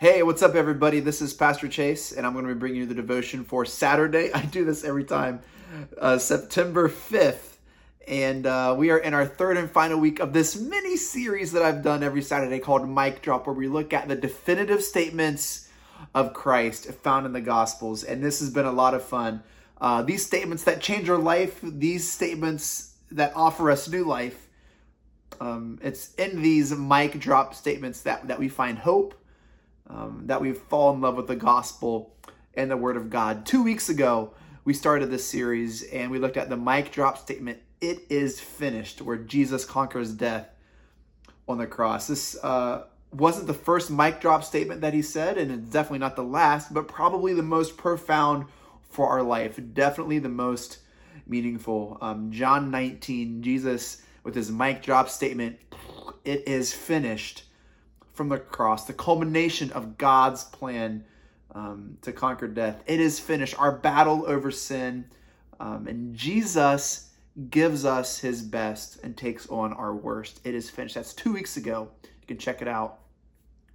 Hey, what's up, everybody? This is Pastor Chase, and I'm going to be bringing you the devotion for Saturday. I do this every time, uh, September 5th. And uh, we are in our third and final week of this mini series that I've done every Saturday called Mic Drop, where we look at the definitive statements of Christ found in the Gospels. And this has been a lot of fun. Uh, these statements that change our life, these statements that offer us new life, um, it's in these mic drop statements that, that we find hope um, that we fall in love with the gospel and the word of God. Two weeks ago, we started this series and we looked at the mic drop statement, It is finished, where Jesus conquers death on the cross. This uh, wasn't the first mic drop statement that he said, and it's definitely not the last, but probably the most profound for our life. Definitely the most meaningful. Um, John 19, Jesus with his mic drop statement, It is finished from the cross, the culmination of God's plan um, to conquer death. It is finished. Our battle over sin. Um, and Jesus gives us his best and takes on our worst. It is finished. That's two weeks ago. You can check it out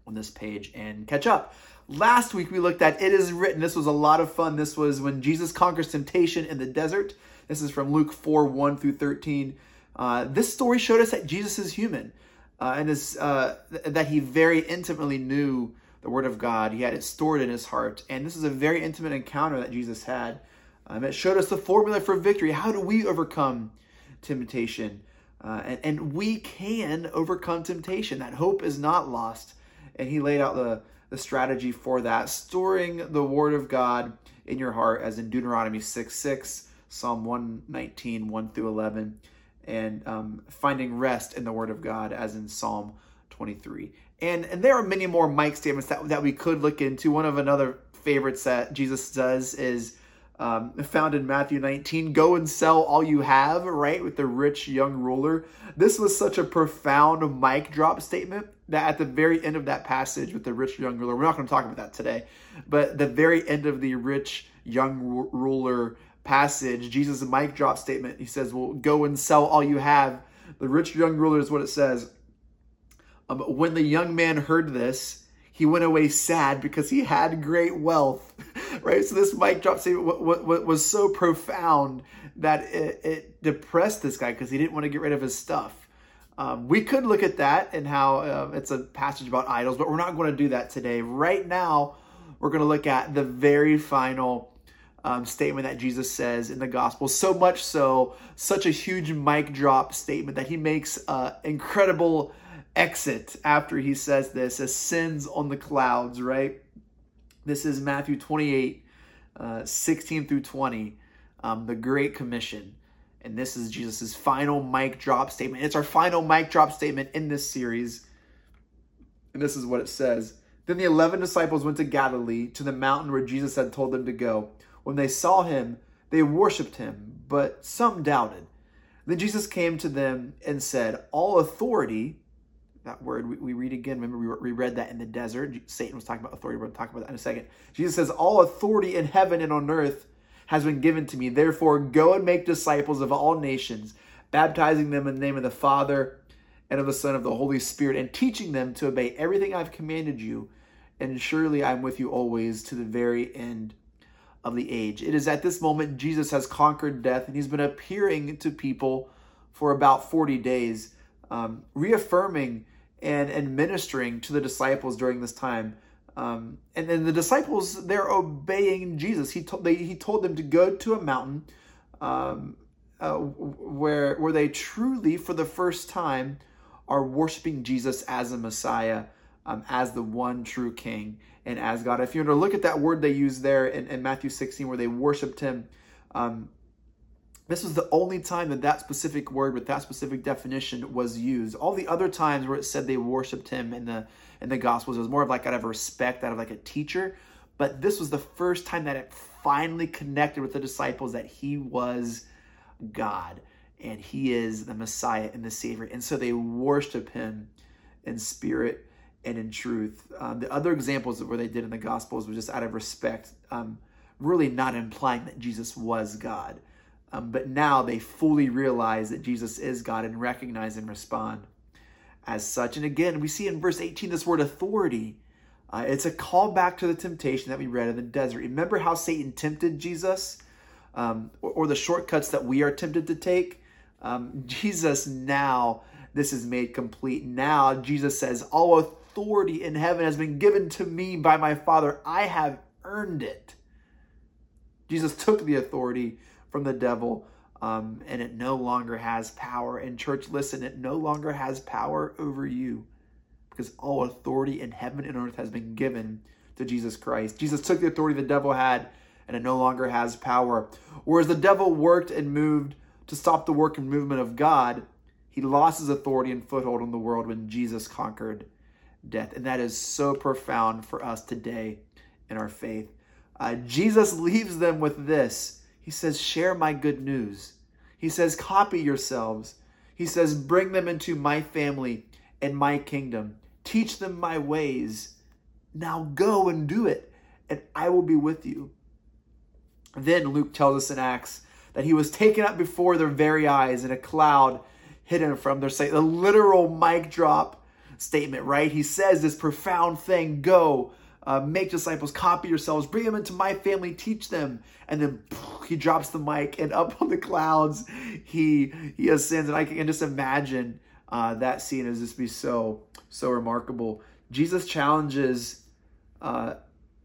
on this page and catch up. Last week we looked at It is written. This was a lot of fun. This was when Jesus conquers temptation in the desert. This is from Luke 4 1 through 13. Uh, this story showed us that Jesus is human uh, and uh, th- that he very intimately knew the Word of God. He had it stored in his heart. And this is a very intimate encounter that Jesus had. Um, it showed us the formula for victory. How do we overcome temptation? Uh, and, and we can overcome temptation. That hope is not lost. And he laid out the, the strategy for that, storing the Word of God in your heart, as in Deuteronomy 6 6, Psalm 119, 1 through 11 and um, finding rest in the Word of God, as in Psalm 23. And, and there are many more mic statements that, that we could look into. One of another favorites that Jesus does is um, found in Matthew 19 go and sell all you have, right? With the rich young ruler. This was such a profound mic drop statement that at the very end of that passage with the rich young ruler, we're not going to talk about that today, but the very end of the rich young ruler passage, Jesus' mic drop statement, he says, Well, go and sell all you have. The rich young ruler is what it says. Um, when the young man heard this, he went away sad because he had great wealth. right? So this mic drop statement was so profound that it, it depressed this guy because he didn't want to get rid of his stuff. Um, we could look at that and how uh, it's a passage about idols, but we're not going to do that today. Right now, we're going to look at the very final um, statement that Jesus says in the gospel. So much so, such a huge mic drop statement that he makes an incredible exit after he says this, ascends on the clouds, right? This is Matthew 28, uh, 16 through 20, um, the Great Commission. And this is Jesus' final mic drop statement. It's our final mic drop statement in this series. And this is what it says. Then the 11 disciples went to Galilee, to the mountain where Jesus had told them to go. When they saw him, they worshipped him, but some doubted. Then Jesus came to them and said, All authority, that word we, we read again, remember we, read that in the desert. Satan was talking about authority. We're going to talk about that in a second. Jesus says, All authority in heaven and on earth has been given to me. Therefore, go and make disciples of all nations, baptizing them in the name of the Father and of the Son of the Holy Spirit, and teaching them to obey everything I've commanded you. And surely I'm with you always to the very end of the age. It is at this moment Jesus has conquered death and he's been appearing to people for about 40 days, um, reaffirming and, and ministering to the disciples during this time. Um, and then the disciples, they're obeying Jesus. He told, they, he told them to go to a mountain um, uh, where, where they truly, for the first time, are worshiping Jesus as a Messiah um, as the one true King and as God. If you were to look at that word they use there in, in Matthew 16 where they worshiped him, um, this was the only time that that specific word with that specific definition was used. All the other times where it said they worshipped him in the in the Gospels, it was more of like out of respect, out of like a teacher. But this was the first time that it finally connected with the disciples that he was God and he is the Messiah and the Savior. And so they worship him in spirit and in truth. Um, the other examples where they did in the Gospels was just out of respect, um, really not implying that Jesus was God. Um, but now they fully realize that Jesus is God and recognize and respond as such. And again, we see in verse 18 this word authority. Uh, it's a callback to the temptation that we read in the desert. Remember how Satan tempted Jesus, um, or, or, the shortcuts that we are tempted to take? Um, Jesus now, this is made complete. Now, Jesus says, All authority in heaven has been given to me by my Father. I have earned it. Jesus took the authority from the devil, um, and it no longer has power. And, church, listen, it no longer has power over you because all authority in heaven and earth has been given to Jesus Christ. Jesus took the authority the devil had and it no longer has power. Whereas the devil worked and moved to stop the work and movement of God, he lost his authority and foothold in the world when Jesus conquered death. And that is so profound for us today in our faith. Uh, Jesus leaves them with this He says, Share my good news. He says, Copy yourselves. He says, Bring them into my family and my kingdom. Teach them my ways. Now go and do it, and I will be with you. Then Luke tells us in Acts that he was taken up before their very eyes, in a cloud hidden from their sight. The literal mic drop statement, right? He says this profound thing go, uh, make disciples, copy yourselves, bring them into my family, teach them. And then he drops the mic, and up on the clouds, he he ascends. And I can just imagine uh, that scene as just be so so remarkable. Jesus challenges uh,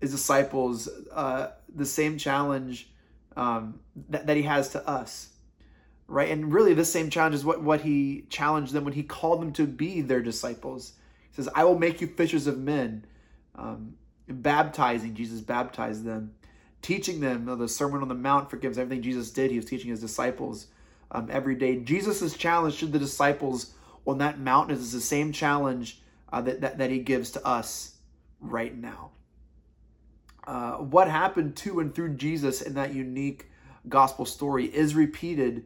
his disciples uh, the same challenge um, that, that he has to us, right? And really, this same challenge is what what he challenged them when he called them to be their disciples. He says, "I will make you fishers of men." Um, baptizing, Jesus baptized them, teaching them. You know, the Sermon on the Mount forgives everything Jesus did. He was teaching his disciples um, every day. Jesus' challenge to the disciples on that mountain is the same challenge uh, that, that, that he gives to us right now. Uh, what happened to and through Jesus in that unique gospel story is repeated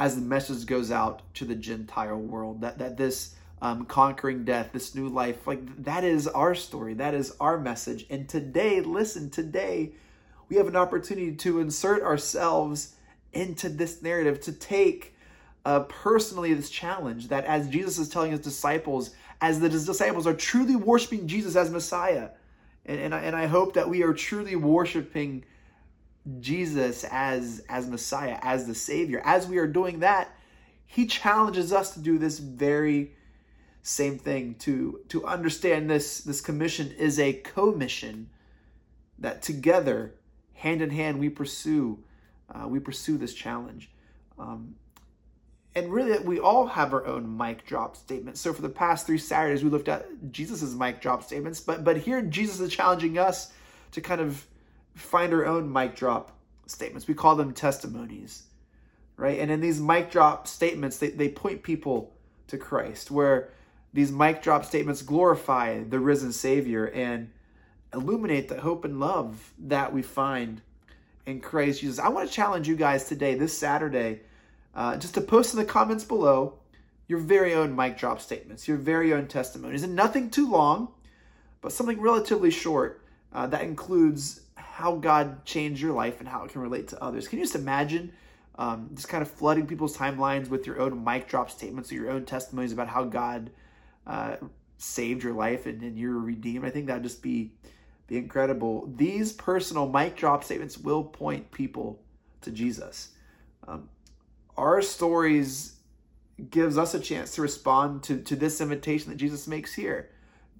as the message goes out to the Gentile world. That that this um, conquering death, this new life, like that is our story. That is our message. And today, listen, today we have an opportunity to insert ourselves into this narrative, to take uh, personally this challenge that as Jesus is telling his disciples, as the disciples are truly worshiping Jesus as Messiah, and, and, I, and I hope that we are truly worshiping Jesus as as Messiah, as the Savior. As we are doing that, He challenges us to do this very same thing to to understand this this commission is a commission that together, hand in hand, we pursue uh, we pursue this challenge. Um, and really we all have our own mic drop statements so for the past three saturdays we looked at jesus's mic drop statements but but here jesus is challenging us to kind of find our own mic drop statements. We call them testimonies right? And in these mic drop statements they, they point people to christ where these mic drop statements glorify the risen savior and illuminate the hope and love that we find in christ jesus. I want to challenge you guys today this saturday uh, just to post in the comments below your very own mic drop statements, your very own testimonies, and nothing too long, but something relatively short uh, that includes how God changed your life and how it can relate to others. Can you just imagine um, just kind of flooding people's timelines with your own mic drop statements or your own testimonies about how God uh, saved your life and, and you're redeemed? I think that'd just be be incredible. These personal mic drop statements will point people to Jesus. Um, our stories gives us a chance to respond to, to this invitation that Jesus makes here.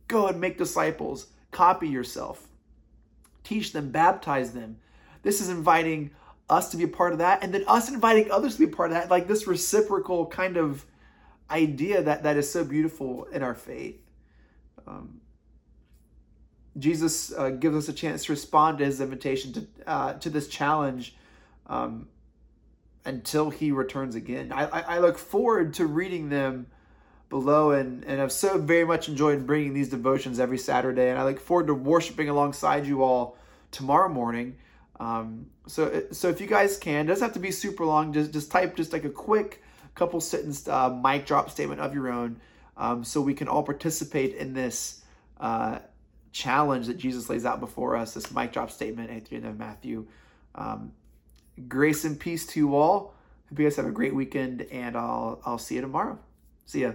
Go and make disciples, copy yourself, teach them, baptize them. This is inviting us to be a part of that, and then us inviting others to be a part of that, like this reciprocal kind of idea that, that is so beautiful in our faith. Um, Jesus uh, gives us a chance to respond to his invitation to uh, to this challenge um, until he returns again. I, I, look forward to reading them below and, and I've so very much enjoyed bringing these devotions every Saturday and I look forward to worshiping alongside you all tomorrow morning. Um, so so if you guys can, it doesn't have to be super long. Just just type just like a quick couple sentence uh, mic drop statement of your own, um, so we can all participate in this uh, challenge that Jesus lays out before us. This mic drop statement at the end of Matthew. Um, grace and peace to you all. Hope you guys have a great weekend, and I'll I'll see you tomorrow. See ya.